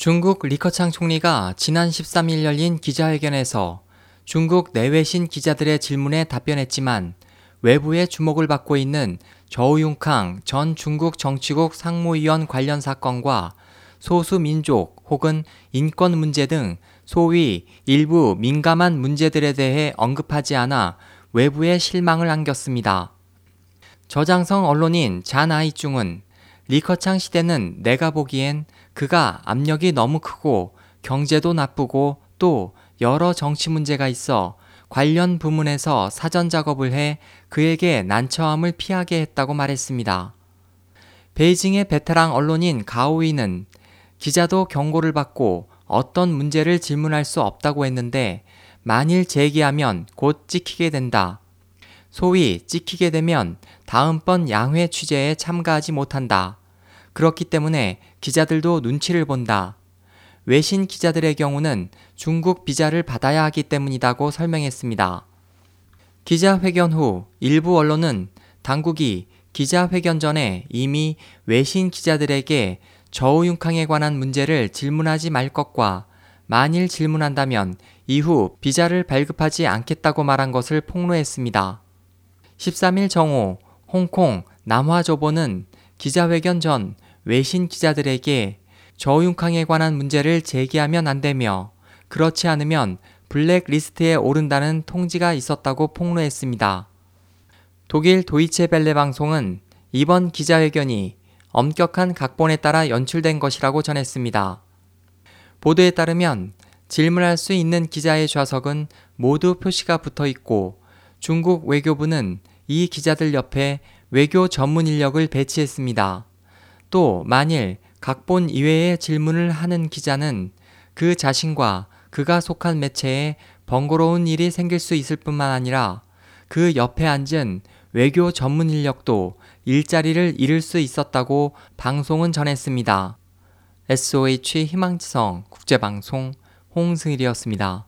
중국 리커창 총리가 지난 13일 열린 기자회견에서 중국 내외신 기자들의 질문에 답변했지만 외부의 주목을 받고 있는 저우융캉 전 중국 정치국 상무위원 관련 사건과 소수민족 혹은 인권 문제 등 소위 일부 민감한 문제들에 대해 언급하지 않아 외부에 실망을 안겼습니다. 저장성 언론인 잔 아이중은 리커창 시대는 내가 보기엔 그가 압력이 너무 크고 경제도 나쁘고 또 여러 정치 문제가 있어 관련 부문에서 사전 작업을 해 그에게 난처함을 피하게 했다고 말했습니다. 베이징의 베테랑 언론인 가오이는 기자도 경고를 받고 어떤 문제를 질문할 수 없다고 했는데 만일 제기하면 곧 찍히게 된다. 소위 찍히게 되면 다음번 양회 취재에 참가하지 못한다. 그렇기 때문에 기자들도 눈치를 본다. 외신 기자들의 경우는 중국 비자를 받아야 하기 때문이다고 설명했습니다. 기자회견 후 일부 언론은 당국이 기자회견 전에 이미 외신 기자들에게 저우융캉에 관한 문제를 질문하지 말 것과 만일 질문한다면 이후 비자를 발급하지 않겠다고 말한 것을 폭로했습니다. 13일 정오 홍콩 남화조보는 기자회견 전 외신 기자들에게 저우융캉에 관한 문제를 제기하면 안 되며 그렇지 않으면 블랙리스트에 오른다는 통지가 있었다고 폭로했습니다. 독일 도이체 벨레 방송은 이번 기자회견이 엄격한 각본에 따라 연출된 것이라고 전했습니다. 보도에 따르면 질문할 수 있는 기자의 좌석은 모두 표시가 붙어 있고 중국 외교부는 이 기자들 옆에 외교 전문 인력을 배치했습니다. 또 만일 각본 이외의 질문을 하는 기자는 그 자신과 그가 속한 매체에 번거로운 일이 생길 수 있을 뿐만 아니라 그 옆에 앉은 외교 전문 인력도 일자리를 잃을 수 있었다고 방송은 전했습니다. SOH 희망지성 국제방송 홍승일이었습니다.